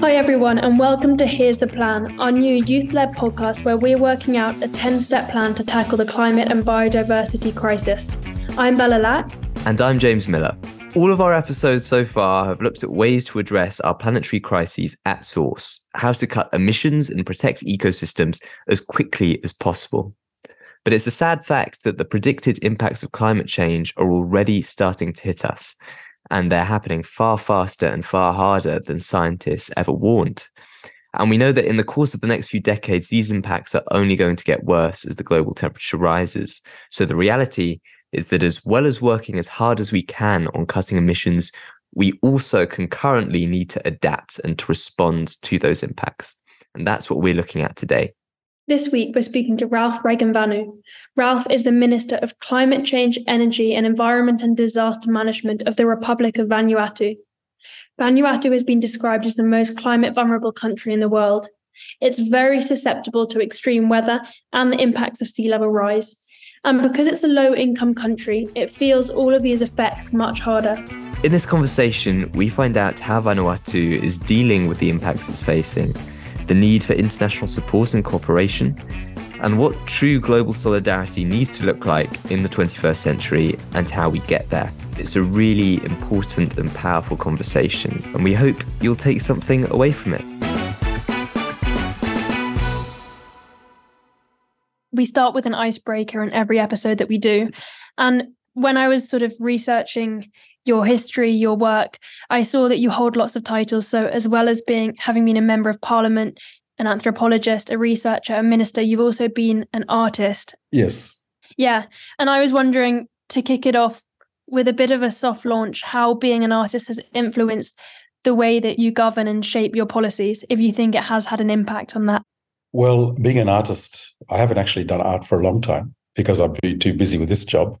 Hi, everyone, and welcome to Here's the Plan, our new youth led podcast where we're working out a 10 step plan to tackle the climate and biodiversity crisis. I'm Bella Lack. And I'm James Miller. All of our episodes so far have looked at ways to address our planetary crises at source, how to cut emissions and protect ecosystems as quickly as possible. But it's a sad fact that the predicted impacts of climate change are already starting to hit us, and they're happening far faster and far harder than scientists ever warned. And we know that in the course of the next few decades, these impacts are only going to get worse as the global temperature rises. So the reality is that as well as working as hard as we can on cutting emissions, we also concurrently need to adapt and to respond to those impacts. And that's what we're looking at today. This week, we're speaking to Ralph Regenvanu. Ralph is the Minister of Climate Change, Energy and Environment and Disaster Management of the Republic of Vanuatu. Vanuatu has been described as the most climate vulnerable country in the world. It's very susceptible to extreme weather and the impacts of sea level rise. And because it's a low income country, it feels all of these effects much harder. In this conversation, we find out how Vanuatu is dealing with the impacts it's facing, the need for international support and cooperation, and what true global solidarity needs to look like in the 21st century and how we get there. It's a really important and powerful conversation, and we hope you'll take something away from it. we start with an icebreaker in every episode that we do. And when I was sort of researching your history, your work, I saw that you hold lots of titles. So as well as being having been a member of parliament, an anthropologist, a researcher, a minister, you've also been an artist. Yes. Yeah. And I was wondering to kick it off with a bit of a soft launch, how being an artist has influenced the way that you govern and shape your policies, if you think it has had an impact on that. Well, being an artist, I haven't actually done art for a long time because I've been too busy with this job.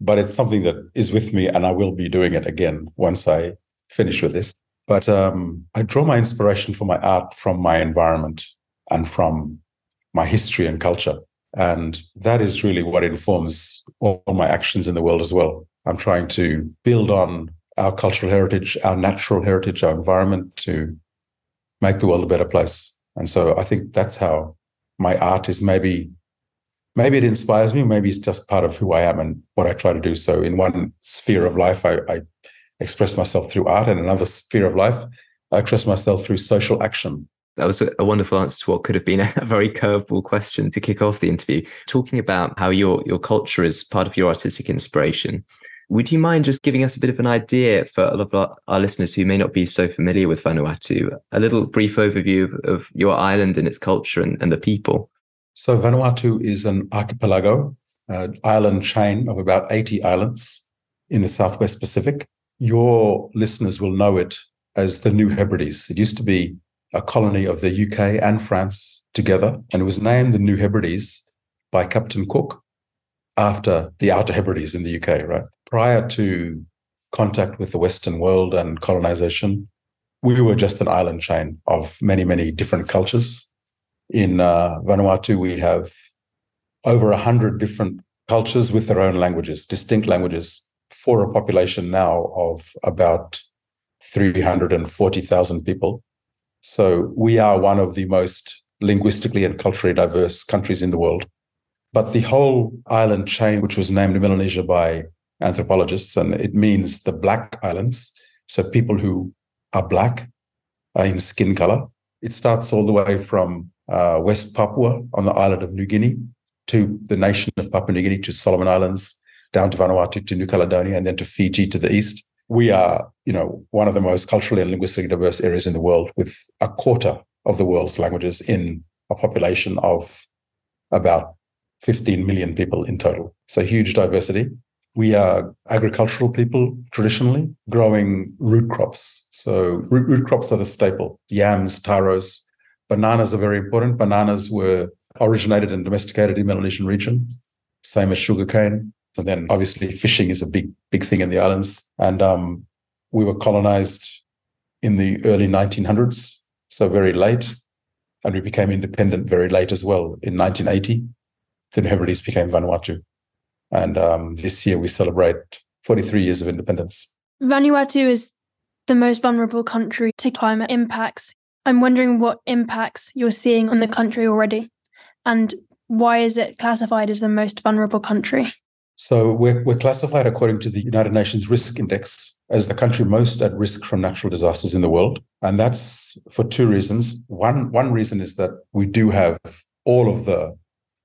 But it's something that is with me, and I will be doing it again once I finish with this. But um, I draw my inspiration for my art from my environment and from my history and culture. And that is really what informs all my actions in the world as well. I'm trying to build on our cultural heritage, our natural heritage, our environment to make the world a better place. And so I think that's how my art is maybe maybe it inspires me, maybe it's just part of who I am and what I try to do. So in one sphere of life, I, I express myself through art, and another sphere of life, I express myself through social action. That was a wonderful answer to what could have been a very curveball question to kick off the interview. Talking about how your your culture is part of your artistic inspiration. Would you mind just giving us a bit of an idea for a lot of our, listeners who may not be so familiar with Vanuatu, a little brief overview of, of your island and its culture and, and, the people? So, Vanuatu is an archipelago, an island chain of about 80 islands in the Southwest Pacific. Your listeners will know it as the New Hebrides. It used to be a colony of the UK and France together, and it was named the New Hebrides by Captain Cook after the Outer Hebrides in the UK, right? Prior to contact with the Western world and colonization, we were just an island chain of many, many different cultures. In uh, Vanuatu, we have over 100 different cultures with their own languages, distinct languages, for a population now of about 340,000 people. So we are one of the most linguistically and culturally diverse countries in the world. But the whole island chain, which was named Melanesia by anthropologists, and it means the black islands. So people who are black are in skin color. It starts all the way from uh, West Papua on the island of New Guinea to the nation of Papua New Guinea to Solomon Islands, down to Vanuatu to New Caledonia, and then to Fiji to the east. We are, you know, one of the most culturally and linguistically diverse areas in the world, with a quarter of the world's languages in a population of about 15 million people in total. So huge diversity. We are agricultural people traditionally, growing root crops. So root, root crops are the staple. Yams, taros, bananas are very important. Bananas were originated and domesticated in Melanesian region, same as sugarcane. And then obviously fishing is a big, big thing in the islands. And um, we were colonized in the early 1900s, so very late. And we became independent very late as well in 1980 the Hebrides became Vanuatu. And um, this year we celebrate 43 years of independence. Vanuatu is the most vulnerable country to climate impacts. I'm wondering what impacts you're seeing on the country already and why is it classified as the most vulnerable country? So we're, we're classified according to the United Nations Risk Index as the country most at risk from natural disasters in the world. And that's for two reasons. One, one reason is that we do have all of the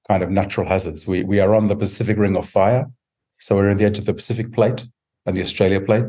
kind of natural hazards. We, we are on the Pacific Ring of Fire. So we're on the edge of the Pacific Plate and the Australia Plate,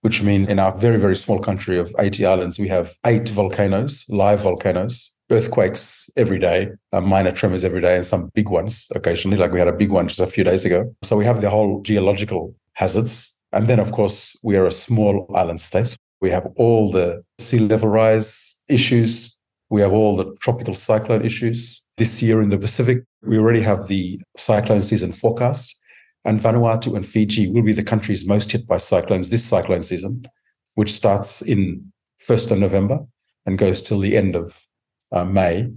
which means in our very, very small country of 80 islands, we have eight volcanoes, live volcanoes, earthquakes every day, uh, minor tremors every day, and some big ones occasionally, like we had a big one just a few days ago. So we have the whole geological hazards. And then, of course, we are a small island state. We have all the sea level rise issues. We have all the tropical cyclone issues. This year in the Pacific, we already have the cyclone season forecast. And Vanuatu and Fiji will be the countries most hit by cyclones this cyclone season, which starts in 1st of November and goes till the end of uh, May.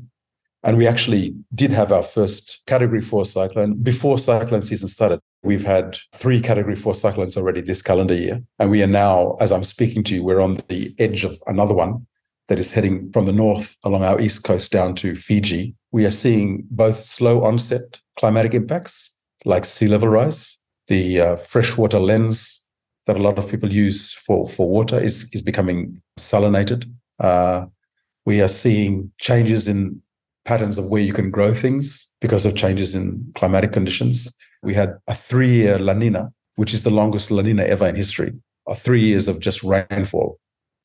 And we actually did have our first category four cyclone before cyclone season started. We've had three category four cyclones already this calendar year. And we are now, as I'm speaking to you, we're on the edge of another one that is heading from the north along our east coast down to Fiji. We are seeing both slow onset climatic impacts like sea level rise. The uh, freshwater lens that a lot of people use for, for water is, is becoming salinated. Uh, we are seeing changes in patterns of where you can grow things because of changes in climatic conditions. We had a three year La Nina, which is the longest La Nina ever in history, or three years of just rainfall,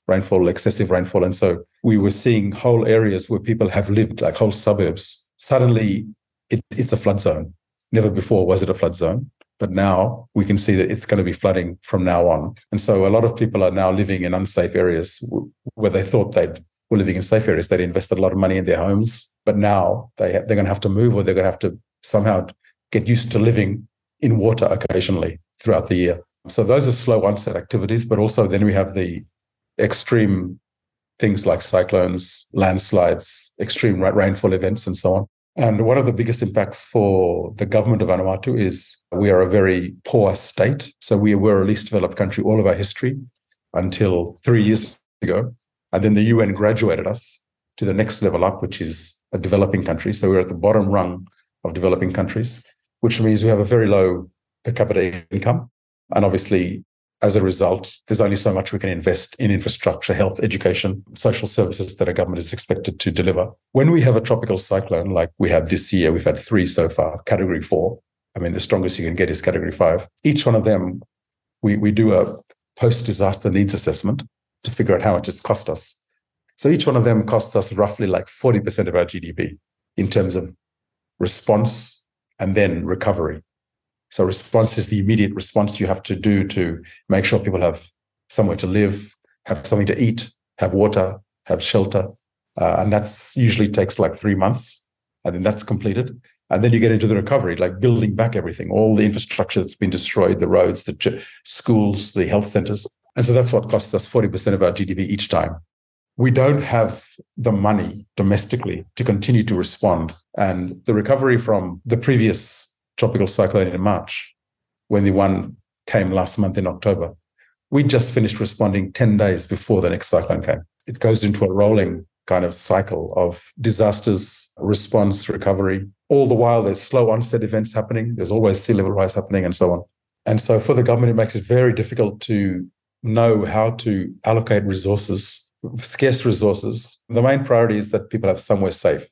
rainfall, excessive rainfall. And so we were seeing whole areas where people have lived, like whole suburbs. Suddenly, it, it's a flood zone. Never before was it a flood zone. But now we can see that it's going to be flooding from now on. And so a lot of people are now living in unsafe areas where they thought they'd were living in safe areas. They'd invested a lot of money in their homes, but now they they're going to have to move or they're going to have to somehow get used to living in water occasionally throughout the year. So those are slow onset activities, but also then we have the extreme things like cyclones, landslides, extreme rainfall events, and so on. And one of the biggest impacts for the government of Vanuatu is we are a very poor state. So we were a least developed country all of our history until three years ago. And then the UN graduated us to the next level up, which is a developing country. So we're at the bottom rung of developing countries, which means we have a very low per capita income. And obviously, as a result, there's only so much we can invest in infrastructure, health, education, social services that a government is expected to deliver. When we have a tropical cyclone like we have this year, we've had three so far, category four. I mean, the strongest you can get is category five. Each one of them, we, we do a post disaster needs assessment to figure out how much it's cost us. So each one of them cost us roughly like 40% of our GDP in terms of response and then recovery. So response is the immediate response you have to do to make sure people have somewhere to live, have something to eat, have water, have shelter. Uh, and that's usually takes like three months. And then that's completed. And then you get into the recovery, like building back everything, all the infrastructure that's been destroyed, the roads, the schools, the health centers. And so that's what costs us 40% of our GDP each time. We don't have the money domestically to continue to respond. And the recovery from the previous tropical cyclone in March, when the one came last month in October, we just finished responding 10 days before the next cyclone came. It goes into a rolling kind of cycle of disasters, response, recovery. All the while, there's slow onset events happening. There's always sea level rise happening and so on. And so for the government, it makes it very difficult to know how to allocate resources, scarce resources. The main priority is that people have somewhere safe.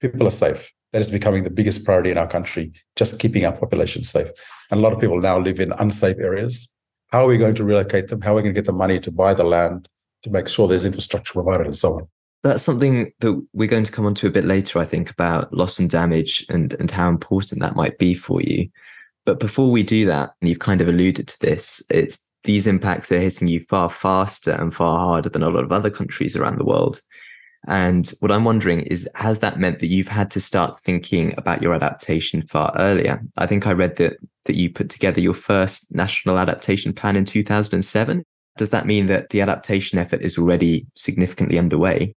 People are safe. That is becoming the biggest priority in our country, just keeping our population safe. And a lot of people now live in unsafe areas. How are we going to relocate them? How are we going to get the money to buy the land, to make sure there's infrastructure provided, and so on? That's something that we're going to come on to a bit later, I think, about loss and damage and, and how important that might be for you. But before we do that, and you've kind of alluded to this, it's these impacts are hitting you far faster and far harder than a lot of other countries around the world. And what I'm wondering is, has that meant that you've had to start thinking about your adaptation far earlier? I think I read that that you put together your first national adaptation plan in 2007. Does that mean that the adaptation effort is already significantly underway?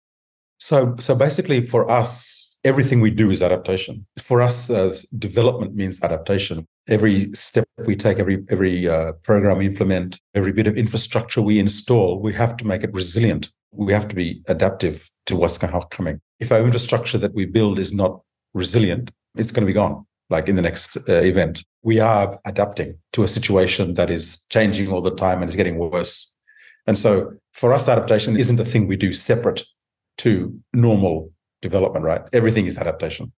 So, so basically, for us, everything we do is adaptation. For us, uh, development means adaptation. Every step we take, every every uh, program we implement, every bit of infrastructure we install, we have to make it resilient. We have to be adaptive to what's coming. If our infrastructure that we build is not resilient, it's going to be gone. Like in the next uh, event, we are adapting to a situation that is changing all the time and is getting worse. And so, for us, adaptation isn't a thing we do separate to normal development, right? Everything is adaptation.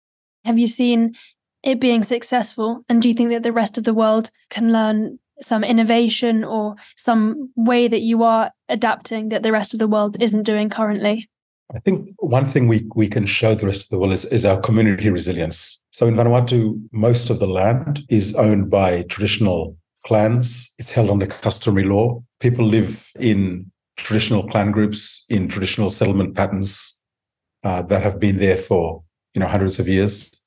Have you seen it being successful? And do you think that the rest of the world can learn some innovation or some way that you are adapting that the rest of the world isn't doing currently? I think one thing we, we can show the rest of the world is, is our community resilience. So in Vanuatu, most of the land is owned by traditional clans. It's held under customary law. People live in traditional clan groups, in traditional settlement patterns uh, that have been there for you know hundreds of years.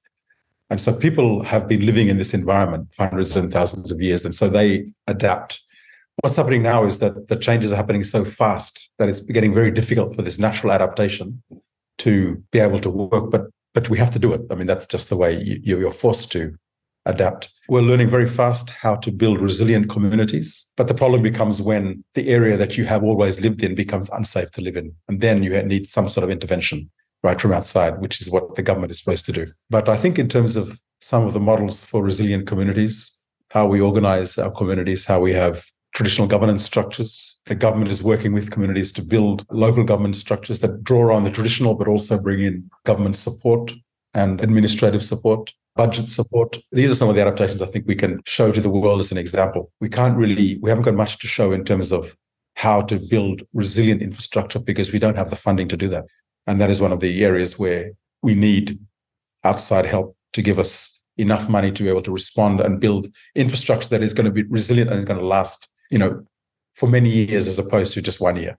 And so people have been living in this environment for hundreds and thousands of years. And so they adapt. What's happening now is that the changes are happening so fast that it's getting very difficult for this natural adaptation to be able to work. But but we have to do it. I mean, that's just the way you, you're forced to adapt. We're learning very fast how to build resilient communities. But the problem becomes when the area that you have always lived in becomes unsafe to live in. And then you need some sort of intervention right from outside, which is what the government is supposed to do. But I think in terms of some of the models for resilient communities, how we organize our communities, how we have traditional governance structures. The government is working with communities to build local government structures that draw on the traditional, but also bring in government support and administrative support, budget support. These are some of the adaptations I think we can show to the world as an example. We can't really, we haven't got much to show in terms of how to build resilient infrastructure because we don't have the funding to do that. And that is one of the areas where we need outside help to give us enough money to be able to respond and build infrastructure that is going to be resilient and is going to last, you know, for many years as opposed to just one year.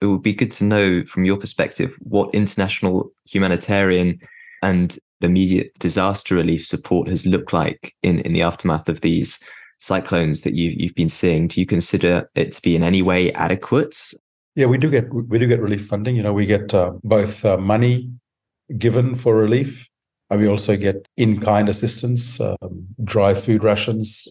It would be good to know from your perspective what international humanitarian and immediate disaster relief support has looked like in, in the aftermath of these cyclones that you, you've been seeing. Do you consider it to be in any way adequate? Yeah, we do get we do get relief funding. You know, we get uh, both uh, money given for relief, and we also get in-kind assistance, um, dry food rations,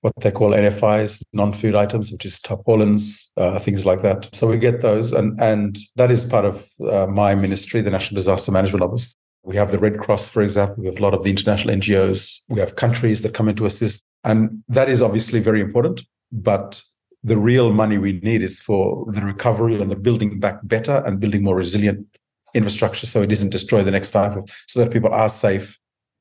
what they call NFIs, non-food items, which is tarpaulins, uh, things like that. So we get those, and and that is part of uh, my ministry, the National Disaster Management Office. We have the Red Cross, for example. We have a lot of the international NGOs. We have countries that come in to assist, and that is obviously very important. But the real money we need is for the recovery and the building back better and building more resilient infrastructure so it doesn't destroy the next time so that people are safe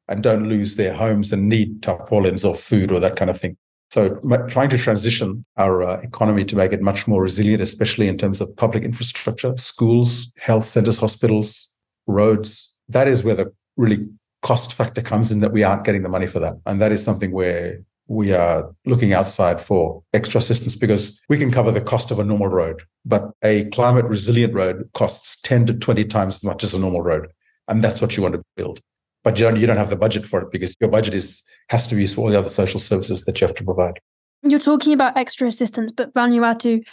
and don't lose their homes and need tarpaulins or food or that kind of thing. So trying to transition our uh, economy to make it much more resilient especially in terms of public infrastructure schools health centers hospitals roads that is where the really cost factor comes in that we aren't getting the money for that. And that is something where we are looking outside for extra assistance because we can cover the cost of a normal road, but a climate resilient road costs 10 to 20 times as much as a normal road. And that's what you want to build. But you don't, you don't have the budget for it because your budget is has to be used for all the other social services that you have to provide. You're talking about extra assistance, but Vanuatu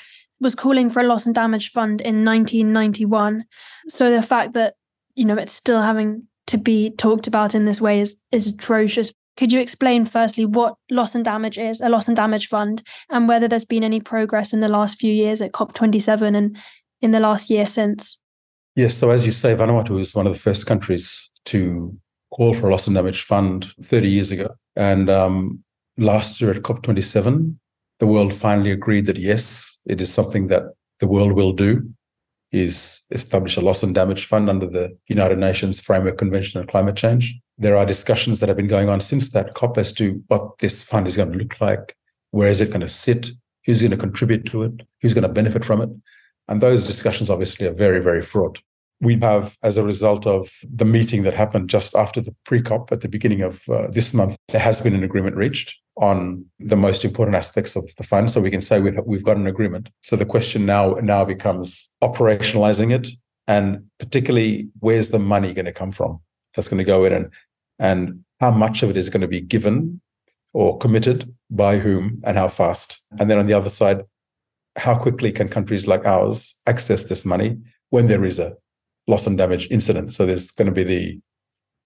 was calling for a loss and damage fund in 1991. So the fact that, you know, it's still having to be talked about in this way is is atrocious. Could you explain firstly what loss and damage is, a loss and damage fund, and whether there's been any progress in the last few years at COP27 and in the last year since? Yes, so as you say, Vanuatu was one of the first countries to call for a loss and damage fund 30 years ago. And um, last year at COP27, the world finally agreed that yes, it is something that the world will do is establish a loss and damage fund under the United Nations Framework Convention on Climate Change. There are discussions that have been going on since that COP as to what this fund is going to look like, where is it going to sit, who's going to contribute to it, who's going to benefit from it. And those discussions obviously are very, very fraught we have, as a result of the meeting that happened just after the pre COP at the beginning of uh, this month, there has been an agreement reached on the most important aspects of the fund. So we can say we've, we've got an agreement. So the question now, now becomes operationalizing it and particularly where's the money going to come from that's going to go in and, and how much of it is going to be given or committed by whom and how fast. And then on the other side, how quickly can countries like ours access this money when there is a loss and damage incidents. So there's going to be the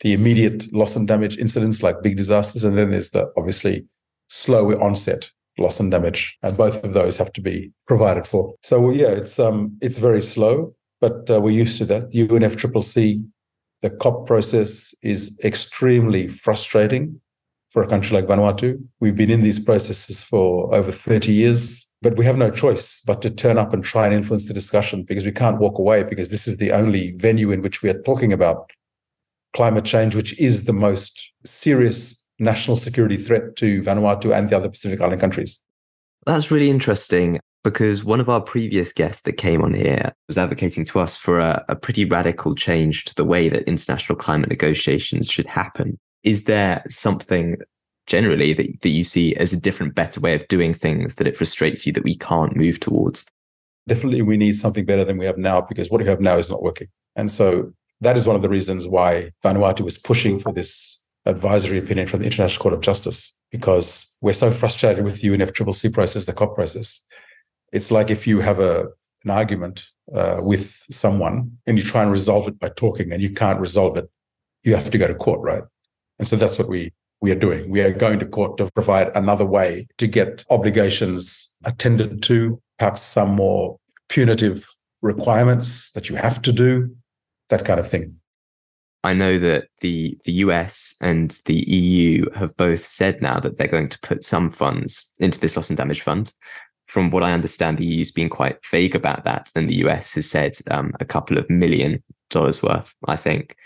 the immediate loss and damage incidents like big disasters, and then there's the obviously slow onset loss and damage, and both of those have to be provided for. So yeah, it's um it's very slow, but uh, we're used to that. UNFCCC, the COP process is extremely frustrating for a country like Vanuatu. We've been in these processes for over 30 years, but we have no choice but to turn up and try and influence the discussion because we can't walk away because this is the only venue in which we are talking about climate change, which is the most serious national security threat to Vanuatu and the other Pacific Island countries. That's really interesting because one of our previous guests that came on here was advocating to us for a, a, pretty radical change to the way that international climate negotiations should happen. Is there something generally that, that you see as a different, better way of doing things that it frustrates you that we can't move towards? Definitely, we need something better than we have now because what we have now is not working. And so that is one of the reasons why Vanuatu is pushing for this advisory opinion from the International Court of Justice because we're so frustrated with the UNFCCC process, the COP process. It's like if you have a an argument uh, with someone and you try and resolve it by talking and you can't resolve it, you have to go to court, right? And so that's what we we are doing. We are going to court to provide another way to get obligations attended to, perhaps some more punitive requirements that you have to do, that kind of thing. I know that the the US and the EU have both said now that they're going to put some funds into this loss and damage fund. From what I understand, the EU's been quite vague about that, and the US has said um, a couple of million dollars worth. I think.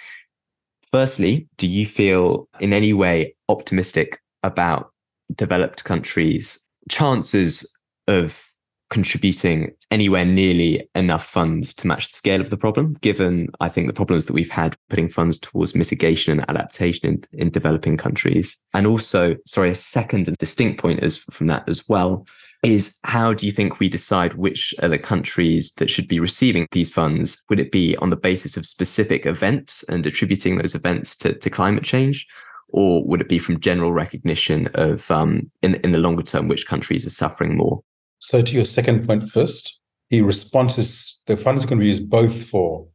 Firstly, do you feel in any way optimistic about developed countries' chances of contributing anywhere nearly enough funds to match the scale of the problem, given I think the problems that we've had putting funds towards mitigation and adaptation in, in developing countries. And also, sorry, a second and distinct point is from that as well is how do you think we decide which are the countries that should be receiving these funds? Would it be on the basis of specific events and attributing those events to, to climate change? Or would it be from general recognition of, um, in, in the longer term, which countries are suffering more? So, to your second point first, the response is the fund is going to be used both for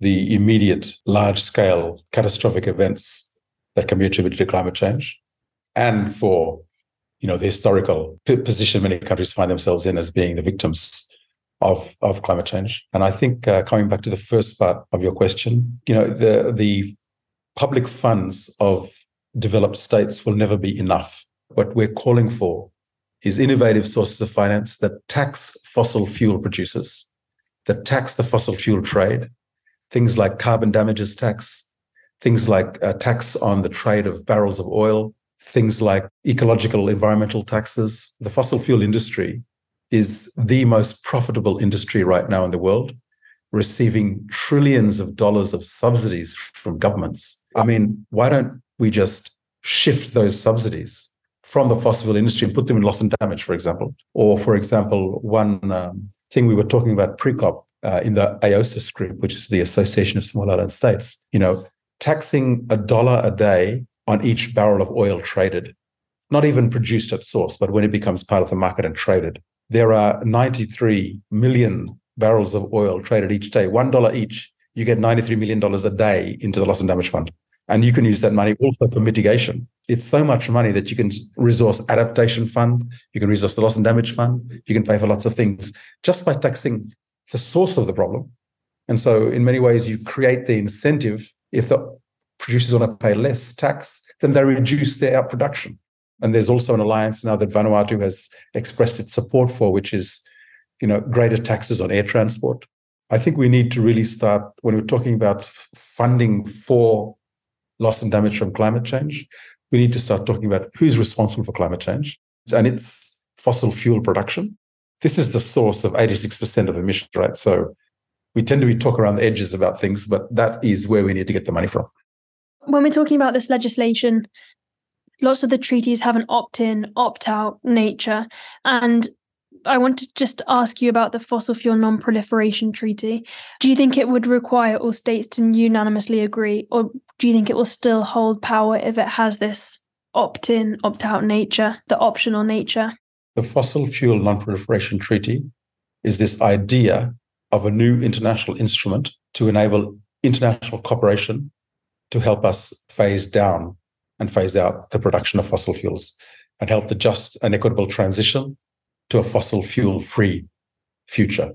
the immediate large scale catastrophic events that can be attributed to climate change and for you know the historical position many countries find themselves in as being the victims of of climate change and i think uh, coming back to the first part of your question you know the the public funds of developed states will never be enough what we're calling for is innovative sources of finance that tax fossil fuel producers, that tax the fossil fuel trade, things like carbon damages tax, things like a tax on the trade of barrels of oil, things like ecological environmental taxes. The fossil fuel industry is the most profitable industry right now in the world, receiving trillions of dollars of subsidies from governments. I mean, why don't we just shift those subsidies from the fossil fuel industry and put them in loss and damage, for example. Or, for example, one um, thing we were talking about pre-COP uh, in the AOSIS group, which is the Association of Small Island States, you know, taxing a dollar a day on each barrel of oil traded, not even produced at source, but when it becomes part of the market and traded. There are 93 million barrels of oil traded each day, $1 each. You get $93 million a day into the loss and damage fund. And you can use that money also for mitigation. It's so much money that you can resource adaptation fund, you can resource the loss and damage fund, you can pay for lots of things just by taxing the source of the problem. And so, in many ways, you create the incentive. If the producers want to pay less tax, then they reduce their production. And there's also an alliance now that Vanuatu has expressed its support for, which is, you know, greater taxes on air transport. I think we need to really start when we're talking about funding for loss and damage from climate change, we need to start talking about who's responsible for climate change. And it's fossil fuel production. This is the source of 86% of emissions, right? So we tend to be talk around the edges about things, but that is where we need to get the money from. When we're talking about this legislation, lots of the treaties have an opt in, opt out nature. And I want to just ask you about the Fossil Fuel Non Proliferation Treaty. Do you think it would require all states to unanimously agree, or do you think it will still hold power if it has this opt in, opt out nature, the optional nature? The Fossil Fuel Non Proliferation Treaty is this idea of a new international instrument to enable international cooperation to help us phase down and phase out the production of fossil fuels and help the just and equitable transition to a fossil fuel free future.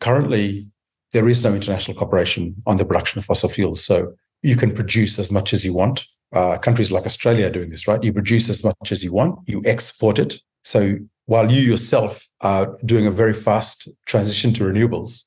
Currently, there is no international cooperation on the production of fossil fuels. So you can produce as much as you want. Uh, countries like Australia are doing this, right? You produce as much as you want, you export it. So while you yourself are doing a very fast transition to renewables,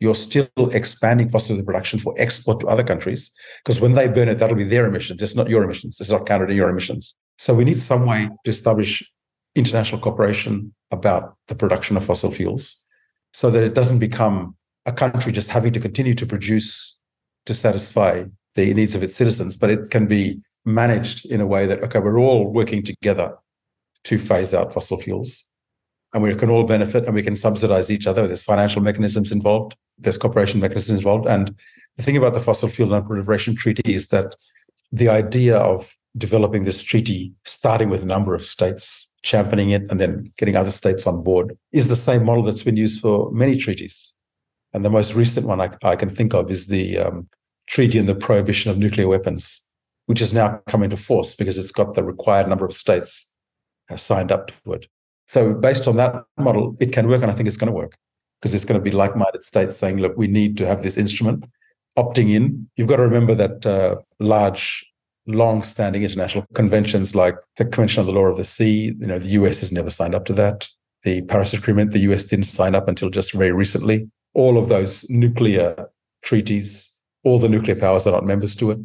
you're still expanding fossil fuel production for export to other countries because when they burn it, that'll be their emissions. It's not your emissions. It's not counted in your emissions. So we need some way to establish international cooperation about the production of fossil fuels so that it doesn't become a country just having to continue to produce to satisfy the needs of its citizens, but it can be managed in a way that, okay, we're all working together to phase out fossil fuels. And we can all benefit and we can subsidize each other. There's financial mechanisms involved, there's cooperation mechanisms involved. And the thing about the Fossil Fuel Non-Proliferation Treaty is that the idea of developing this treaty, starting with a number of states, championing it, and then getting other states on board, is the same model that's been used for many treaties. And the most recent one I, I can think of is the um, Treaty on the Prohibition of Nuclear Weapons, which has now come into force because it's got the required number of states uh, signed up to it. So, based on that model, it can work, and I think it's going to work because it's going to be like minded states saying, look, we need to have this instrument opting in. You've got to remember that uh, large long-standing international conventions like the Convention on the Law of the Sea. You know, the US has never signed up to that. The Paris Agreement, the US didn't sign up until just very recently. All of those nuclear treaties, all the nuclear powers are not members to it,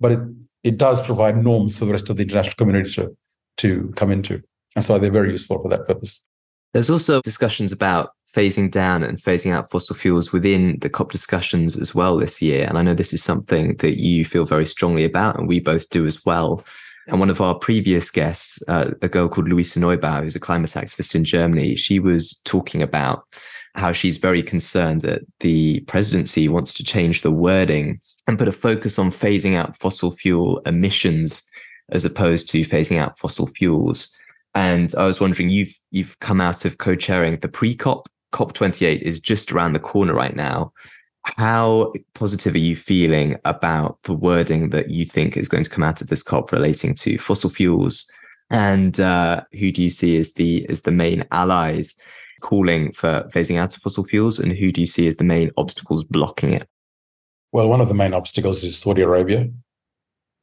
but it it does provide norms for the rest of the international community to to come into, and so they're very useful for that purpose. There's also discussions about phasing down and phasing out fossil fuels within the COP discussions as well this year. And I know this is something that you feel very strongly about, and we both do as well. And one of our previous guests, uh, a girl called Luisa Neubauer, who's a climate activist in Germany, she was talking about how she's very concerned that the presidency wants to change the wording and put a focus on phasing out fossil fuel emissions as opposed to phasing out fossil fuels. And I was wondering, you've you've come out of co-chairing the pre-COP COP28 is just around the corner right now. How positive are you feeling about the wording that you think is going to come out of this COP relating to fossil fuels? And uh, who do you see as the as the main allies calling for phasing out of fossil fuels, and who do you see as the main obstacles blocking it? Well, one of the main obstacles is Saudi Arabia,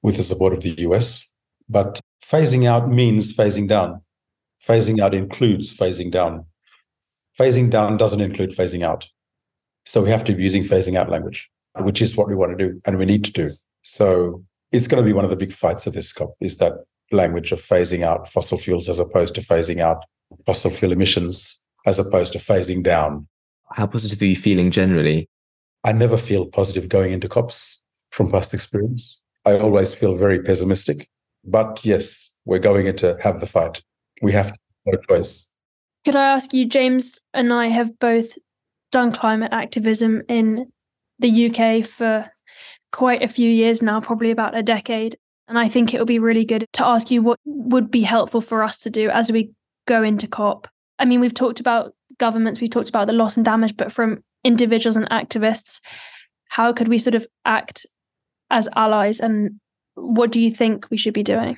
with the support of the US. But phasing out means phasing down. Phasing out includes phasing down phasing down doesn't include phasing out. So we have to be using phasing out language, which is what we want to do and we need to do. So it's going to be one of the big fights of this COP is that language of phasing out fossil fuels as opposed to phasing out fossil fuel emissions as opposed to phasing down. How positive are you feeling generally? I never feel positive going into COPs from past experience. I always feel very pessimistic. But yes, we're going in to have the fight. We have no choice. Could I ask you, James and I have both done climate activism in the UK for quite a few years now, probably about a decade. And I think it would be really good to ask you what would be helpful for us to do as we go into COP. I mean, we've talked about governments, we've talked about the loss and damage, but from individuals and activists, how could we sort of act as allies? And what do you think we should be doing?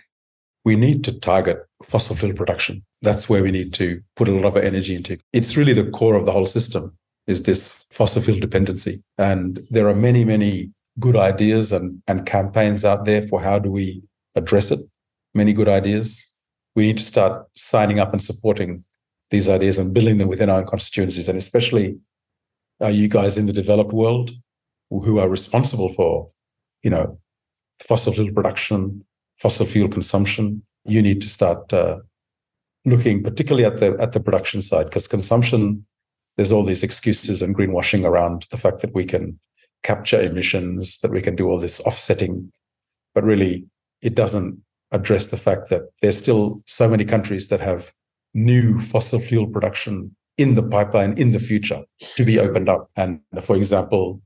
We need to target fossil fuel production that's where we need to put a lot of energy into. It's really the core of the whole system is this fossil fuel dependency. And there are many, many good ideas and, and campaigns out there for how do we address it. Many good ideas. We need to start signing up and supporting these ideas and building them within our own constituencies, and especially uh, you guys in the developed world who are responsible for, you know, fossil fuel production, fossil fuel consumption. You need to start uh, looking particularly at the at the production side because consumption there's all these excuses and greenwashing around the fact that we can capture emissions that we can do all this offsetting but really it doesn't address the fact that there's still so many countries that have new fossil fuel production in the pipeline in the future to be opened up and for example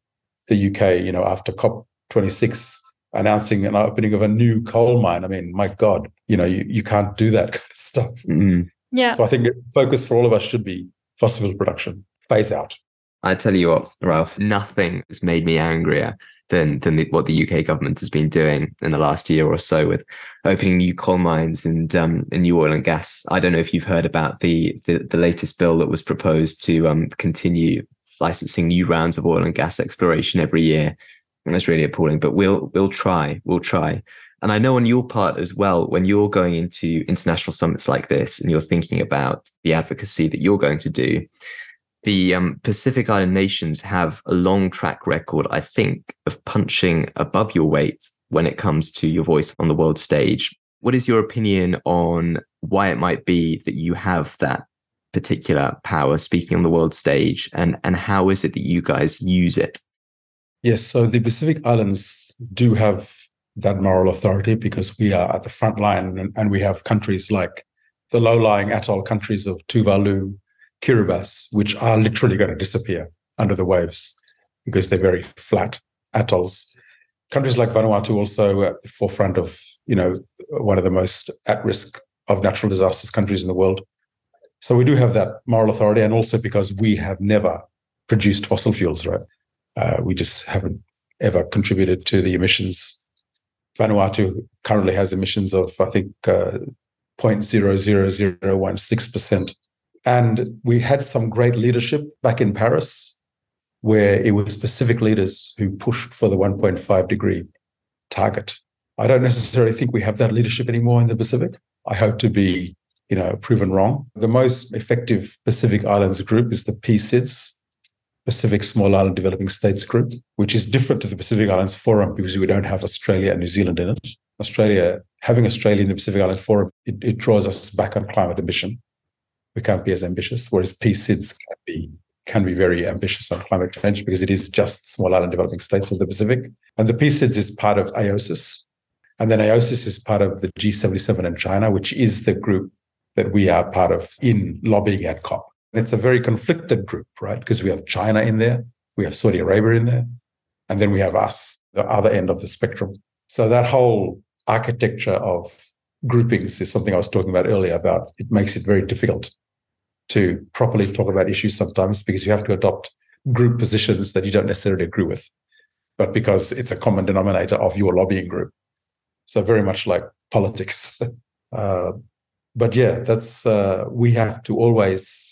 the UK you know after COP 26 announcing an opening of a new coal mine. I mean, my God, you know, you, you can't do that kind of stuff. Mm. Yeah. So I think focus for all of us should be fossil fuel production, phase out. I tell you what, Ralph, nothing has made me angrier than than the, what the UK government has been doing in the last year or so with opening new coal mines and um, and new oil and gas. I don't know if you've heard about the the, the latest bill that was proposed to um, continue licensing new rounds of oil and gas exploration every year. That's really appalling. But we'll we'll try. We'll try. And I know on your part as well, when you're going into international summits like this and you're thinking about the advocacy that you're going to do, the um, Pacific Island nations have a long track record, I think, of punching above your weight when it comes to your voice on the world stage. What is your opinion on why it might be that you have that particular power speaking on the world stage, and and how is it that you guys use it? Yes, so the Pacific Islands do have that moral authority because we are at the front line, and, and we have countries like the low-lying atoll countries of Tuvalu, Kiribati, which are literally going to disappear under the waves because they're very flat atolls. Countries like Vanuatu also at the forefront of, you know, one of the most at risk of natural disasters countries in the world. So we do have that moral authority, and also because we have never produced fossil fuels, right? Uh, we just haven't ever contributed to the emissions. Vanuatu currently has emissions of, I think, uh, 0.00016% and we had some great leadership back in Paris, where it was Pacific leaders who pushed for the 1.5 degree target. I don't necessarily think we have that leadership anymore in the Pacific. I hope to be, you know, proven wrong. The most effective Pacific Islands group is the PSIDS, Pacific Small Island Developing States Group, which is different to the Pacific Islands Forum because we don't have Australia and New Zealand in it. Australia, having Australia in the Pacific Island Forum, it, it draws us back on climate ambition we can't be as ambitious, whereas PSIDS can be can be very ambitious on climate change because it is just small island developing states of the Pacific. And the PSIDS is part of AOSIS. And then AOSIS is part of the G77 in China, which is the group that we are part of in lobbying at COP. It's a very conflicted group, right? Because we have China in there, we have Saudi Arabia in there, and then we have us, the other end of the spectrum. So that whole architecture of groupings is something I was talking about earlier about it makes it very difficult to properly talk about issues sometimes because you have to adopt group positions that you don't necessarily agree with, but because it's a common denominator of your lobbying group. So very much like politics. uh, but yeah, that's uh, we have to always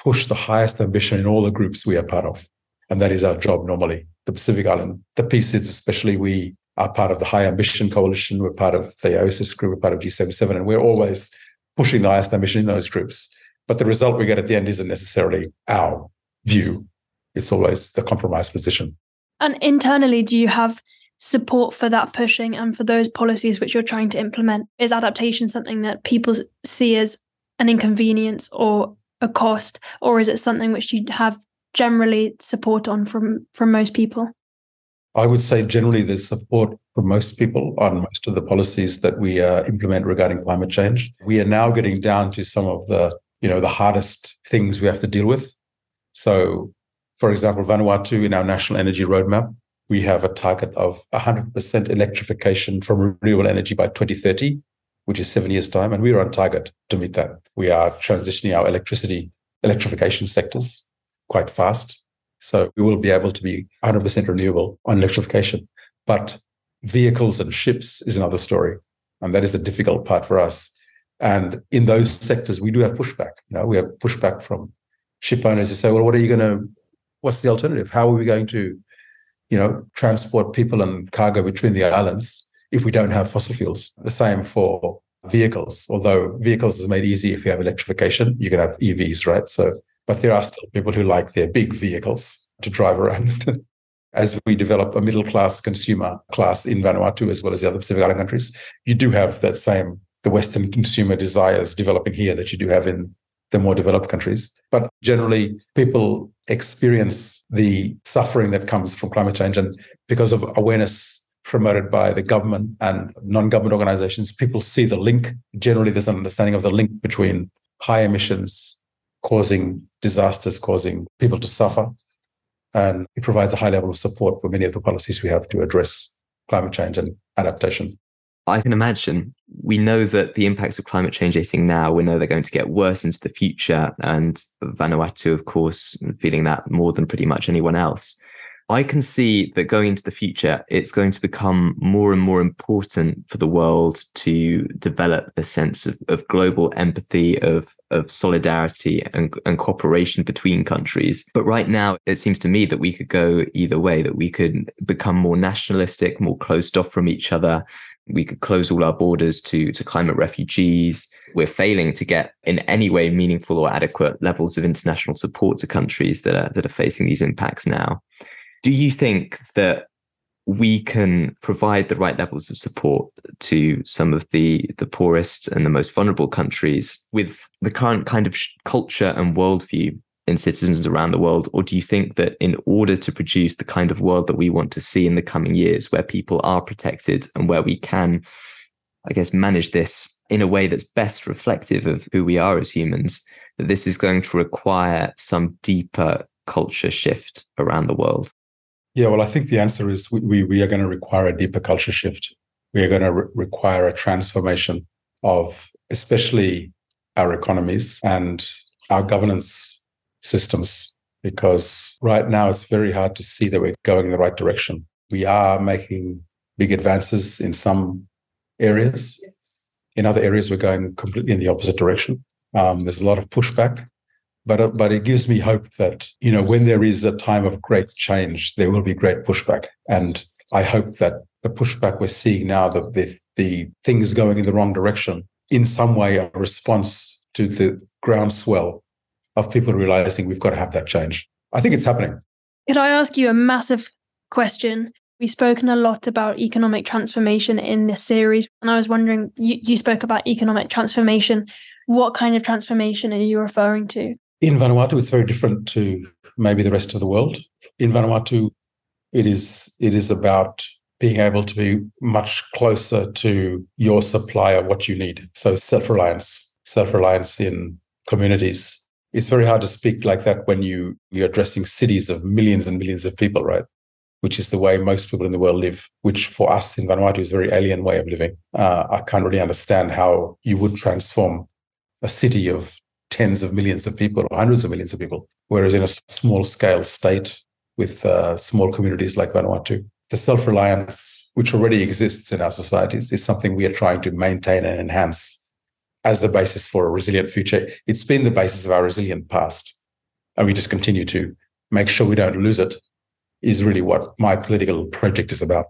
push the highest ambition in all the groups we are part of, and that is our job normally. The Pacific Island, the PSIDS especially, we are part of the High Ambition Coalition. We're part of the AOSIS group. We're part of G77, and we're always pushing the highest ambition in those groups. But the result we get at the end isn't necessarily our view. It's always the compromise position. And internally, do you have support for that pushing and for those policies which you're trying to implement? Is adaptation something that people see as an inconvenience or a cost, or is it something which you have generally support on from from most people? I would say generally there's support for most people on most of the policies that we uh, implement regarding climate change. We are now getting down to some of the you know the hardest things we have to deal with. So, for example, Vanuatu in our national energy roadmap, we have a target of 100% electrification from renewable energy by 2030, which is seven years' time, and we are on target to meet that. We are transitioning our electricity electrification sectors quite fast, so we will be able to be 100% renewable on electrification. But vehicles and ships is another story, and that is the difficult part for us and in those sectors, we do have pushback. You know, we have pushback from ship owners who say, "Well, what are you going to? What's the alternative? How are we going to, you know, transport people and cargo between the islands if we don't have fossil fuels?" The same for vehicles. Although vehicles is made easy if you have electrification, you can have EVs, right? So, but there are still people who like their big vehicles to drive around. as we develop a middle class consumer class in Vanuatu as well as the other Pacific Island countries, you do have that same the Western consumer desires developing here that you do have in the more developed countries. But generally, people experience the suffering that comes from climate change. And because of awareness promoted by the government and non government organizations, people see the link. Generally, there's an understanding of the link between high emissions causing disasters, causing people to suffer. And it provides a high level of support for many of the policies we have to address climate change and adaptation. I can imagine. We know that the impacts of climate change hitting now, we know they're going to get worse into the future. And Vanuatu, of course, feeling that more than pretty much anyone else. I can see that going into the future, it's going to become more and more important for the world to develop a sense of, of global empathy, of, of solidarity and, and cooperation between countries. But right now, it seems to me that we could go either way, that we could become more nationalistic, more closed off from each other. We could close all our borders to, to climate refugees. We're failing to get in any way meaningful or adequate levels of international support to countries that are, that are facing these impacts now. Do you think that we can provide the right levels of support to some of the the poorest and the most vulnerable countries with the current kind of culture and worldview in citizens around the world? Or do you think that in order to produce the kind of world that we want to see in the coming years where people are protected and where we can i guess manage this in a way that's best reflective of who we are as humans that this is going to require some deeper culture shift around the world yeah, well, I think the answer is we, we, we are going to require a deeper culture shift. We are going to re- require a transformation of especially our economies and our governance systems, because right now it's very hard to see that we're going in the right direction. We are making big advances in some areas. In other areas, we're going completely in the opposite direction. Um, there's a lot of pushback but uh, but it gives me hope that you know when there is a time of great change, there will be great pushback, and I hope that the pushback we're seeing now, the the, the things going in the wrong direction, in some way a response to the groundswell of people realizing we've got to have that change. I think it's happening. Could I ask you a massive question? We've spoken a lot about economic transformation in this series, and I was wondering, you, you spoke about economic transformation. What kind of transformation are you referring to? In Vanuatu, it's very different to maybe the rest of the world. In Vanuatu, it is it is about being able to be much closer to your supply of what you need. So self-reliance, self-reliance in communities. It's very hard to speak like that when you you're addressing cities of millions and millions of people, right? Which is the way most people in the world live, which for us in Vanuatu is a very alien way of living. Uh, I can't really understand how you would transform a city of tens of millions of people or hundreds of millions of people. Whereas in a small scale state with uh, small communities like Vanuatu, the self reliance which already exists in our societies is something we are trying to maintain and enhance as the basis for a resilient future. It's been the basis of our resilient past. And we just continue to make sure we don't lose it, is really what my political project is about,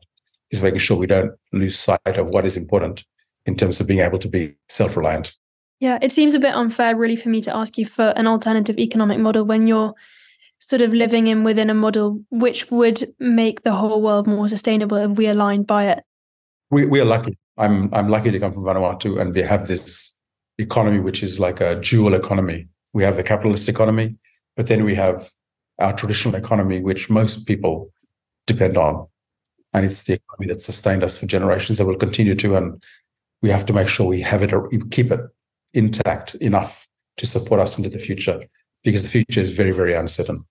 is making sure we don't lose sight of what is important in terms of being able to be self reliant. Yeah, it seems a bit unfair, really, for me to ask you for an alternative economic model when you're sort of living in within a model which would make the whole world more sustainable if we aligned by it. We we are lucky. I'm I'm lucky to come from Vanuatu, and we have this economy which is like a dual economy. We have the capitalist economy, but then we have our traditional economy, which most people depend on, and it's the economy that sustained us for generations. That will continue to, and we have to make sure we have it, or keep it intact enough to support us into the future because the future is very, very uncertain.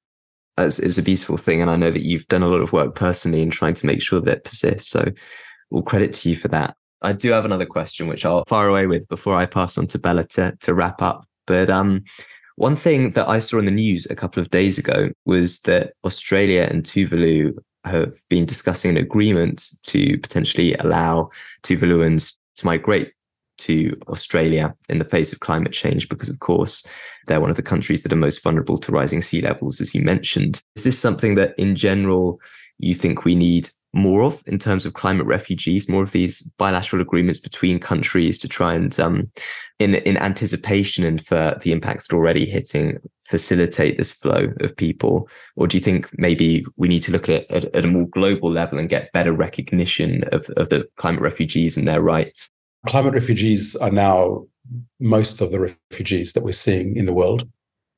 It's, a beautiful thing. And I know that you've done a lot of work personally in trying to make sure that it persists. So all credit to you for that. I do have another question, which I'll fire away with before I pass on to Bella to, to wrap up. But um, one thing that I saw in the news a couple of days ago was that Australia and Tuvalu have been discussing an agreement to potentially allow Tuvaluans to migrate to Australia in the face of climate change, because of course they're one of the countries that are most vulnerable to rising sea levels, as you mentioned. Is this something that in general you think we need more of in terms of climate refugees, more of these bilateral agreements between countries to try and, um, in in anticipation and for the impacts that are already hitting, facilitate this flow of people? Or do you think maybe we need to look at it at, at a more global level and get better recognition of, of the climate refugees and their rights? Climate refugees are now most of the refugees that we're seeing in the world.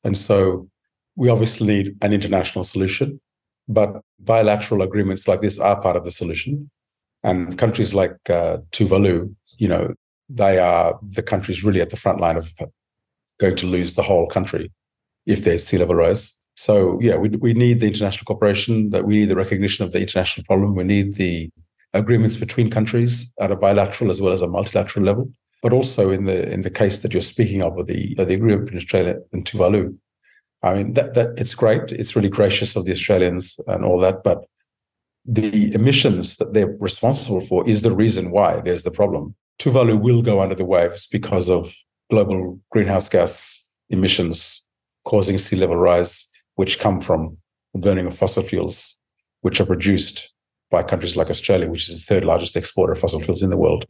And so we obviously need an international solution, but bilateral agreements like this are part of the solution. And countries like uh, Tuvalu, you know, they are the countries really at the front line of going to lose the whole country if there's sea level rise. So yeah, we, we need the international cooperation, that we need the recognition of the international problem. We need the agreements between countries at a bilateral as well as a multilateral level. But also in the in the case that you're speaking of, the the agreement between Australia and Tuvalu, I mean that that it's great. It's really gracious of the Australians and all that, but the emissions that they're responsible for is the reason why there's the problem. Tuvalu will go under the waves because of global greenhouse gas emissions causing sea level rise, which come from burning of fossil fuels, which are produced by countries like Australia, which is the third largest exporter of fossil fuels in the world.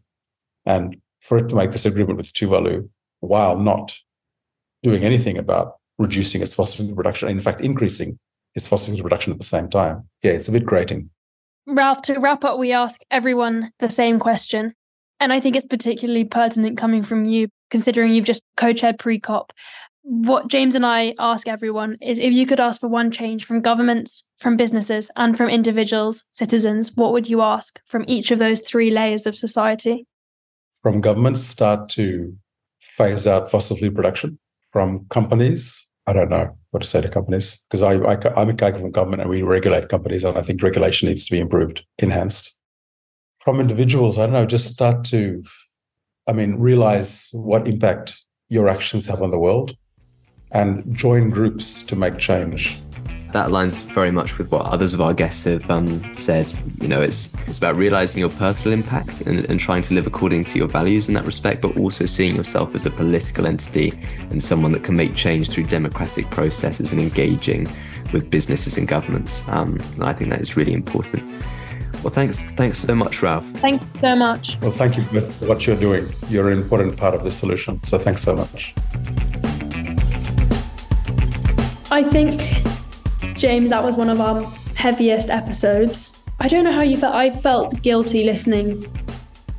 And for it to make this agreement with Tuvalu while not doing anything about reducing its fossil fuel production, and in fact, increasing its fossil fuel production at the same time. Yeah, it's a bit grating. Ralph, to wrap up, we ask everyone the same question. And I think it's particularly pertinent coming from you, considering you've just co chaired pre COP. What James and I ask everyone is if you could ask for one change from governments, from businesses, and from individuals, citizens, what would you ask from each of those three layers of society? From governments, start to phase out fossil fuel production. From companies, I don't know what to say to companies because I, I, am a guy from government and we regulate companies, and I think regulation needs to be improved, enhanced. From individuals, I don't know, just start to, I mean, realize what impact your actions have on the world and join groups to make change that aligns very much with what others of our guests have um, said. You know, it's it's about realizing your personal impact and, and trying to live according to your values in that respect, but also seeing yourself as a political entity and someone that can make change through democratic processes and engaging with businesses and governments. Um, and I think that is really important. Well, thanks, thanks so much, Ralph. Thanks so much. Well, thank you for what you're doing. You're an important part of the solution. So thanks so much. I think James, that was one of our heaviest episodes. I don't know how you felt. I felt guilty listening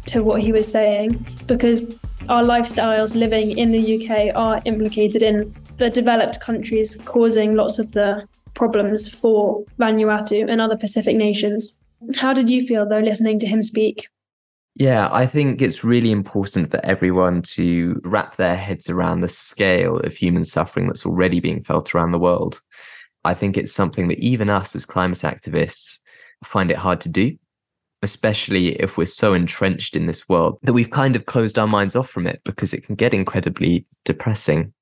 to what he was saying because our lifestyles living in the UK are implicated in the developed countries causing lots of the problems for Vanuatu and other Pacific nations. How did you feel though listening to him speak? Yeah, I think it's really important for everyone to wrap their heads around the scale of human suffering that's already being felt around the world. I think it's something that even us as climate activists find it hard to do, especially if we're so entrenched in this world that we've kind of closed our minds off from it because it can get incredibly depressing.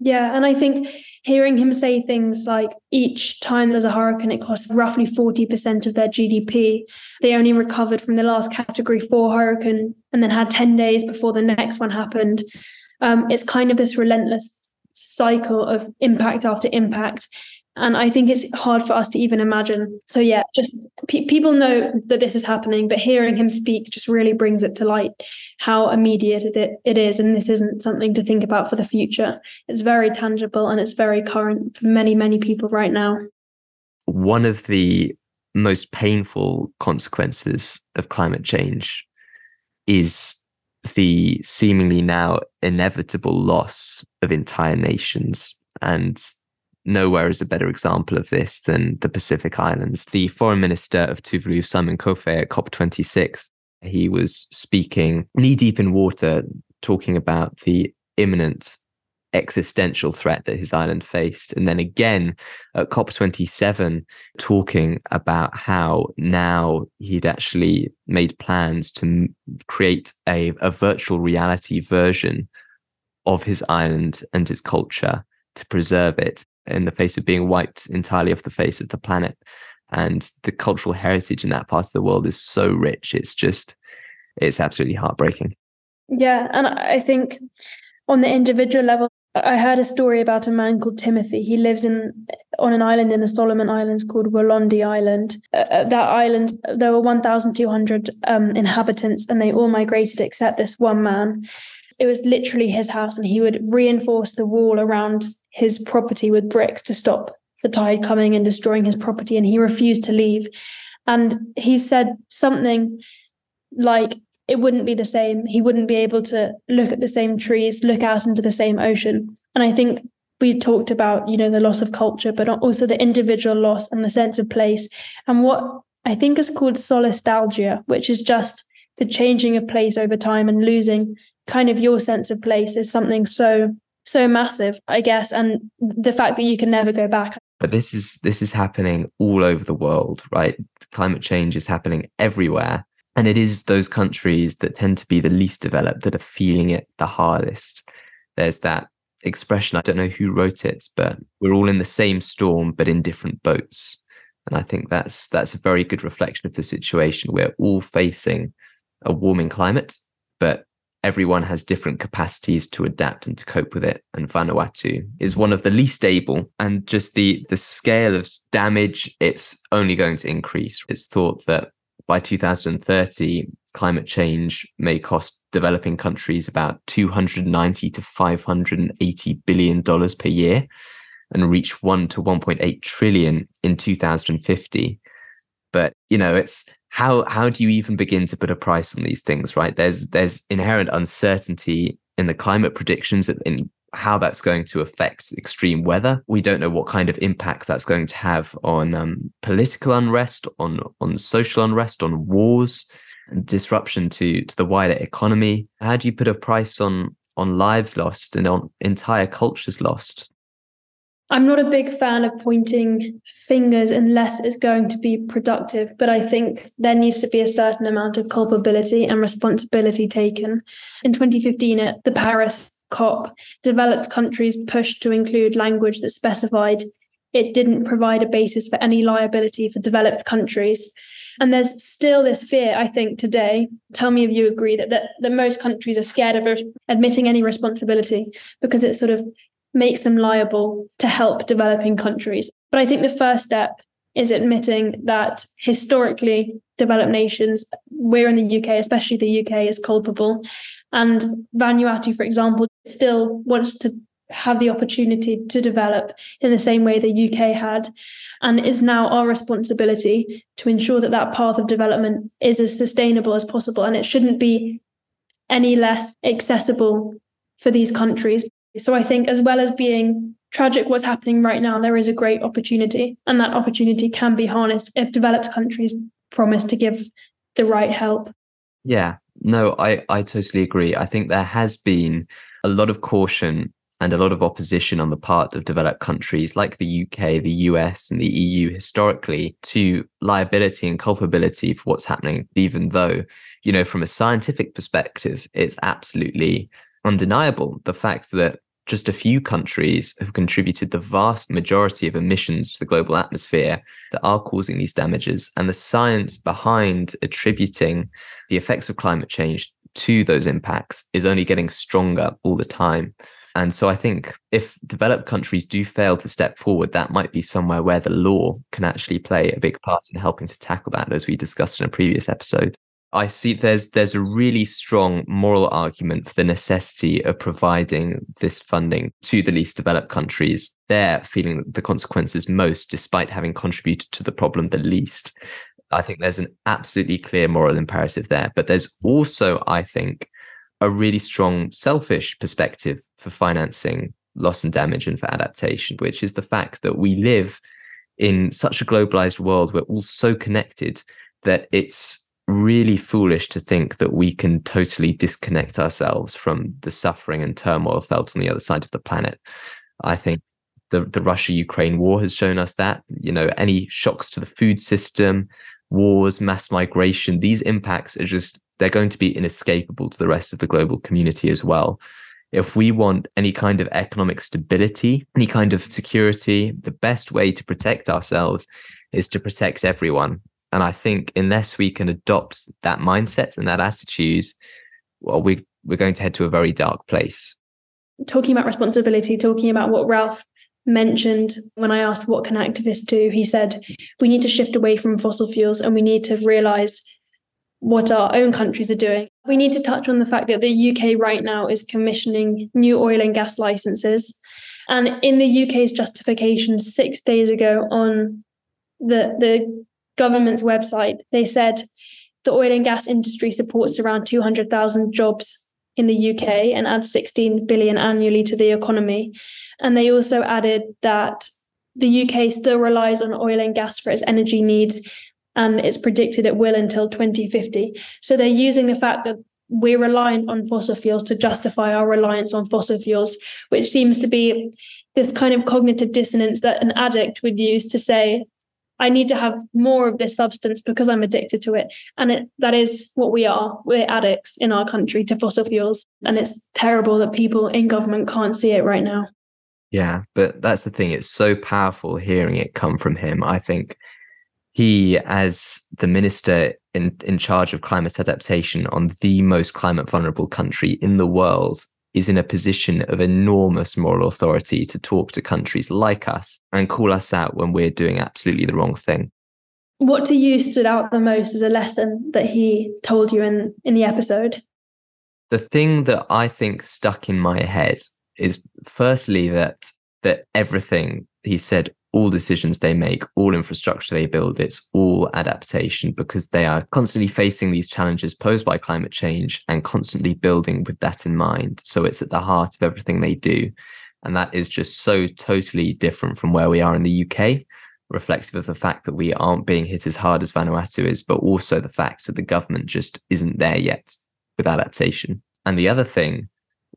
Yeah, and I think hearing him say things like each time there's a hurricane, it costs roughly 40% of their GDP. They only recovered from the last category four hurricane and then had 10 days before the next one happened. Um, it's kind of this relentless cycle of impact after impact and I think it's hard for us to even imagine. So yeah, just pe- people know that this is happening, but hearing him speak just really brings it to light how immediate it, it is, and this isn't something to think about for the future. It's very tangible and it's very current for many many people right now. One of the most painful consequences of climate change is the seemingly now inevitable loss of entire nations and nowhere is a better example of this than the Pacific Islands. The foreign minister of Tuvalu, Simon Kofe, at COP26, he was speaking knee deep in water, talking about the imminent existential threat that his island faced. And then again at COP27, talking about how now he'd actually made plans to create a, a virtual reality version of his island and his culture to preserve it in the face of being wiped entirely off the face of the planet. And the cultural heritage in that part of the world is so rich. It's just, it's absolutely heartbreaking. Yeah. And I think on the individual level, I heard a story about a man called Timothy. He lives in on an island in the Solomon Islands called Walande Island. Uh, uh that island, there were 1,200 um, inhabitants, and they all migrated except this one man. It was literally his house, and he would reinforce the wall around his property with bricks to stop the tide coming and destroying his property, and he refused to leave. And he said something like it wouldn't be the same. He wouldn't be able to look at the same trees, look out into the same ocean. And I think we talked about, you know, the loss of culture, but also the individual loss and the sense of place. And what I think is called solastalgia, which is just the changing of place over time and losing kind of your sense of place is something so so massive, I guess, and the fact that you can never go back. But this is this is happening all over the world, right? Climate change is happening everywhere. And it is those countries that tend to be the least developed that are feeling it the hardest. There's that expression, I don't know who wrote it, but we're all in the same storm, but in different boats. And I think that's that's a very good reflection of the situation. We're all facing a warming climate, but everyone has different capacities to adapt and to cope with it. And Vanuatu is one of the least able. And just the the scale of damage, it's only going to increase. It's thought that by 2030, climate change may cost developing countries about 290 to 580 billion dollars per year and reach 1 to 1.8 trillion in 2050 but you know it's how how do you even begin to put a price on these things right? There's there's inherent uncertainty in the climate predictions in how that's going to affect extreme weather. We don't know what kind of impacts that's going to have on um, political unrest on on social unrest on wars and disruption to to the wider economy. How do you put a price on on lives lost and on entire cultures lost I'm not a big fan of pointing fingers unless it's going to be productive, but I think there needs to be a certain amount of culpability and responsibility taken. In 2015, at the Paris COP, developed countries pushed to include language that specified it didn't provide a basis for any liability for developed countries. And there's still this fear, I think, today. Tell me if you agree that, that, that most countries are scared of admitting any responsibility because it sort of makes them liable to help developing countries. But I think the first step is admitting that historically developed nations, we're in the UK, especially the UK, is culpable. And Vanuatu, for example, still wants to have the opportunity to develop in the same way the UK had. And it's now our responsibility to ensure that that path of development is as sustainable as possible. And it shouldn't be any less accessible for these countries so I think, as well as being tragic what's happening right now, there is a great opportunity, and that opportunity can be harnessed if developed countries promise to give the right help. Yeah, no, I, I totally agree. I think there has been a lot of caution and a lot of opposition on the part of developed countries like the UK, the US, and the EU historically to liability and culpability for what's happening, even though, you know, from a scientific perspective, it's absolutely undeniable the fact that just a few countries have contributed the vast majority of emissions to the global atmosphere that are causing these damages. And the science behind attributing the effects of climate change to those impacts is only getting stronger all the time. And so I think if developed countries do fail to step forward, that might be somewhere where the law can actually play a big part in helping to tackle that, as we discussed in a previous episode. I see there's there's a really strong moral argument for the necessity of providing this funding to the least developed countries. They're feeling the consequences most, despite having contributed to the problem the least. I think there's an absolutely clear moral imperative there. But there's also, I think, a really strong selfish perspective for financing loss and damage and for adaptation, which is the fact that we live in such a globalized world. We're all so connected that it's really foolish to think that we can totally disconnect ourselves from the suffering and turmoil felt on the other side of the planet. I think the, the Russia Ukraine war has shown us that. You know, any shocks to the food system, wars, mass migration, these impacts are just, they're going to be inescapable to the rest of the global community as well. If we want any kind of economic stability, any kind of security, the best way to protect ourselves is to protect everyone. And I think unless we can adopt that mindset and that attitude, well, we we're going to head to a very dark place. Talking about responsibility, talking about what Ralph mentioned when I asked what can activists do, he said we need to shift away from fossil fuels and we need to realize what our own countries are doing. We need to touch on the fact that the UK right now is commissioning new oil and gas licenses. And in the UK's justification six days ago on the, the government's website, they said the oil and gas industry supports around 200,000 jobs in the UK and adds 16 billion annually to the economy. And they also added that the UK still relies on oil and gas for its energy needs, and it's predicted it will until 2050. So they're using the fact that we're reliant on fossil fuels to justify our reliance on fossil fuels, which seems to be this kind of cognitive dissonance that an addict would use to say, I need to have more of this substance because I'm addicted to it. And it, that is what we are. We're addicts in our country to fossil fuels. And it's terrible that people in government can't see it right now. Yeah, but that's the thing. It's so powerful hearing it come from him. I think he, as the minister in, in charge of climate adaptation on the most climate vulnerable country in the world, is in a position of enormous moral authority to talk to countries like us and call us out when we're doing absolutely the wrong thing. What to you stood out the most as a lesson that he told you in, in the episode? The thing that I think stuck in my head is firstly that that everything he said all decisions they make, all infrastructure they build, it's all adaptation because they are constantly facing these challenges posed by climate change and constantly building with that in mind. So it's at the heart of everything they do. And that is just so totally different from where we are in the UK, reflective of the fact that we aren't being hit as hard as Vanuatu is, but also the fact that the government just isn't there yet with adaptation. And the other thing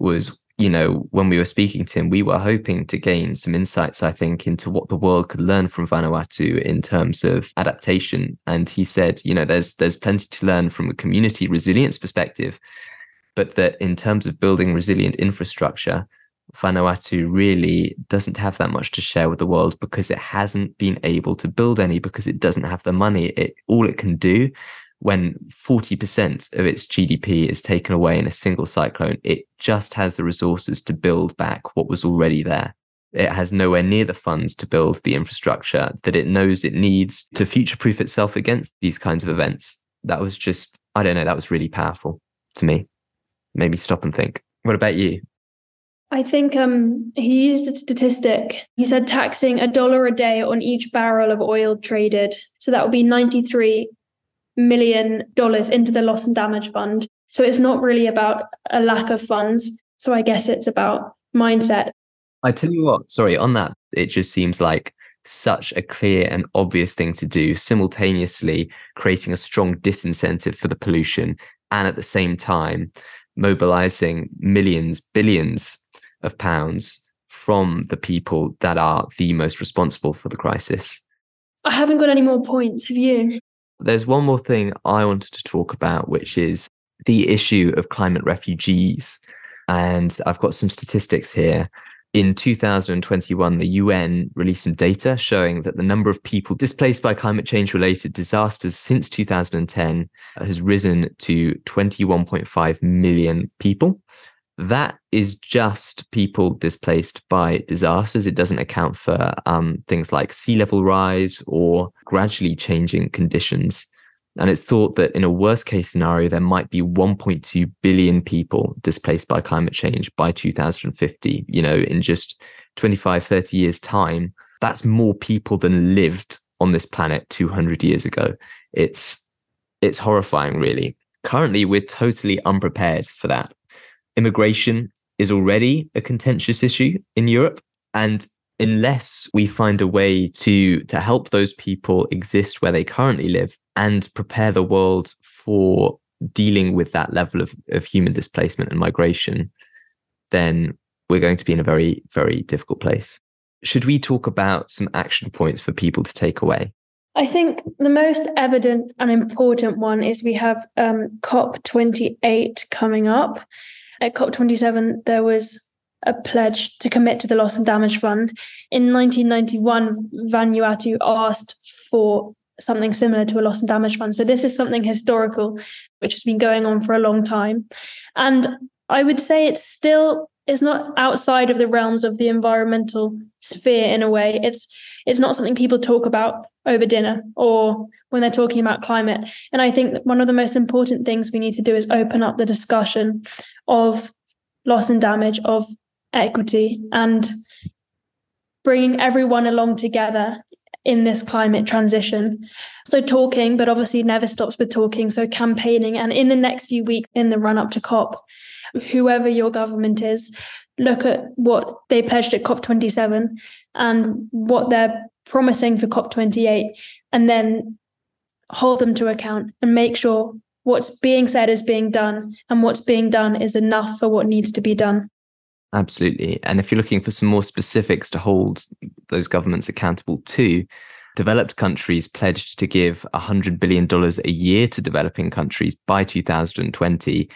was you know, when we were speaking to him, we were hoping to gain some insights, I think, into what the world could learn from Vanuatu in terms of adaptation. And he said, you know, there's there's plenty to learn from a community resilience perspective, but that in terms of building resilient infrastructure, Vanuatu really doesn't have that much to share with the world because it hasn't been able to build any because it doesn't have the money. It all it can do when 40% of its GDP is taken away in a single cyclone, it just has the resources to build back what was already there. It has nowhere near the funds to build the infrastructure that it knows it needs to future proof itself against these kinds of events. That was just, I don't know, that was really powerful to me. Made me stop and think. What about you? I think um, he used a statistic. He said taxing a dollar a day on each barrel of oil traded. So that would be 93 million dollars into the loss and damage fund. So it's not really about a lack of funds. So I guess it's about mindset. I tell you what, sorry, on that, it just seems like such a clear and obvious thing to do, simultaneously creating a strong disincentive for the pollution and at the same time mobilizing millions, billions of pounds from the people that are the most responsible for the crisis. I haven't got any more points. Have you? There's one more thing I wanted to talk about, which is the issue of climate refugees. And I've got some statistics here. In 2021, the UN released some data showing that the number of people displaced by climate change related disasters since 2010 has risen to 21.5 million people. That is just people displaced by disasters. It doesn't account for um, things like sea level rise or gradually changing conditions. And it's thought that in a worst case scenario, there might be 1.2 billion people displaced by climate change by 2050. You know, in just 25, 30 years' time, that's more people than lived on this planet 200 years ago. It's it's horrifying, really. Currently, we're totally unprepared for that immigration is already a contentious issue in Europe. And unless we find a way to to help those people exist where they currently live and prepare the world for dealing with that level of, of human displacement and migration, then we're going to be in a very, very difficult place. Should we talk about some action points for people to take away? I think the most evident and important one is we have um, COP28 coming up at COP27, there was a pledge to commit to the loss and damage fund. In 1991, Vanuatu asked for something similar to a loss and damage fund. So this is something historical, which has been going on for a long time. And I would say it's still it's not outside of the realms of the environmental sphere in a way. It's it's not something people talk about over dinner or when they're talking about climate. And I think one of the most important things we need to do is open up the discussion of loss and damage, of equity, and bringing everyone along together in this climate transition. So, talking, but obviously never stops with talking. So, campaigning. And in the next few weeks, in the run up to COP, whoever your government is, look at what they pledged at COP27 and what they're promising for COP28, and then hold them to account and make sure what's being said is being done and what's being done is enough for what needs to be done. Absolutely. And if you're looking for some more specifics to hold those governments accountable to, developed countries pledged to give $100 billion a year to developing countries by 2020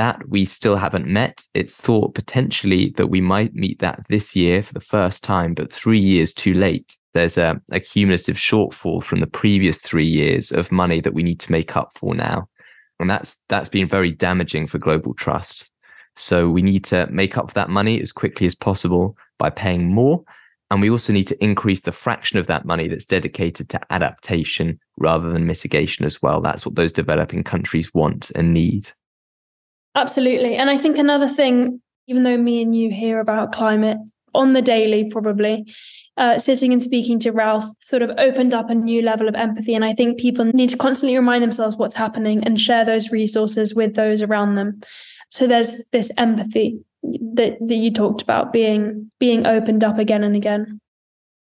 That we still haven't met. It's thought potentially that we might meet that this year for the first time, but three years too late. There's a, a cumulative shortfall from the previous three years of money that we need to make up for now. And that's that's been very damaging for global trust. So we need to make up for that money as quickly as possible by paying more. And we also need to increase the fraction of that money that's dedicated to adaptation rather than mitigation as well. That's what those developing countries want and need. Absolutely. And I think another thing, even though me and you hear about climate on the daily, probably, uh, sitting and speaking to Ralph sort of opened up a new level of empathy. And I think people need to constantly remind themselves what's happening and share those resources with those around them. So there's this empathy that, that you talked about being being opened up again and again.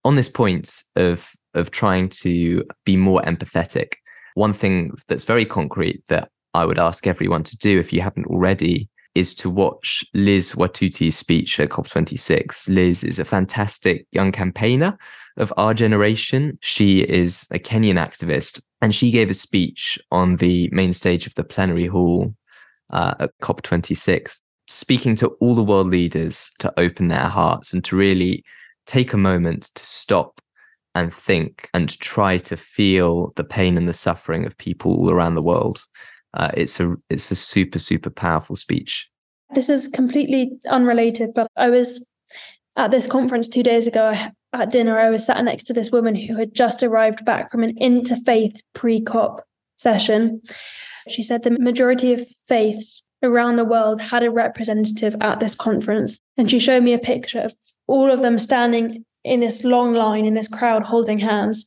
On this point of of trying to be more empathetic, one thing that's very concrete that I would ask everyone to do if you haven't already is to watch Liz Wathuti's speech at COP26. Liz is a fantastic young campaigner of our generation. She is a Kenyan activist, and she gave a speech on the main stage of the plenary hall uh, at COP26, speaking to all the world leaders to open their hearts and to really take a moment to stop and think and try to feel the pain and the suffering of people all around the world. Uh, it's a it's a super super powerful speech. This is completely unrelated, but I was at this conference two days ago at dinner. I was sat next to this woman who had just arrived back from an interfaith pre-COP session. She said the majority of faiths around the world had a representative at this conference, and she showed me a picture of all of them standing in this long line in this crowd holding hands.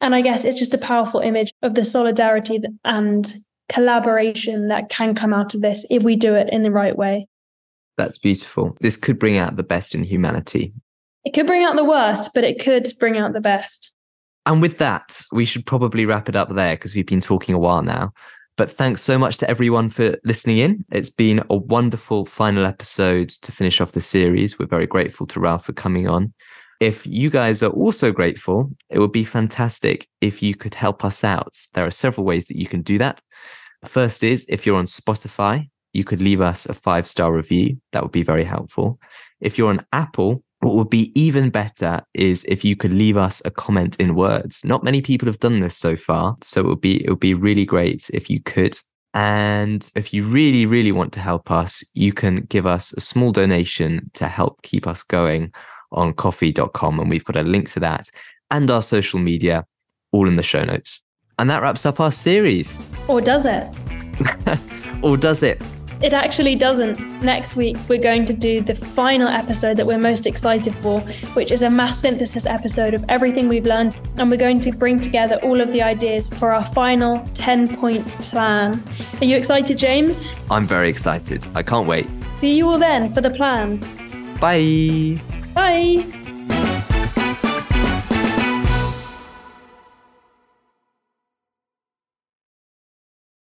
And I guess it's just a powerful image of the solidarity and collaboration that can come out of this if we do it in the right way. That's beautiful. This could bring out the best in humanity. It could bring out the worst, but it could bring out the best. And with that, we should probably wrap it up there because we've been talking a while now. But thanks so much to everyone for listening in. It's been a wonderful final episode to finish off the series. We're very grateful to Ralph for coming on. If you guys are also grateful, it would be fantastic if you could help us out. There are several ways that you can do that. First is if you're on Spotify, you could leave us a five star review. That would be very helpful. If you're on Apple, what would be even better is if you could leave us a comment in words. Not many people have done this so far, so it would be it would be really great if you could. And if you really, really want to help us, you can give us a small donation to help keep us going on ko-fi.com. And we've got a link to that and our social media all in the show notes. And that wraps up our series. Or does it? or does it? It actually doesn't. Next week, we're going to do the final episode that we're most excited for, which is a mass synthesis episode of everything we've learned. And we're going to bring together all of the ideas for our final 10 point plan. Are you excited, James? I'm very excited. I can't wait. See you all then for the plan. Bye. Bye.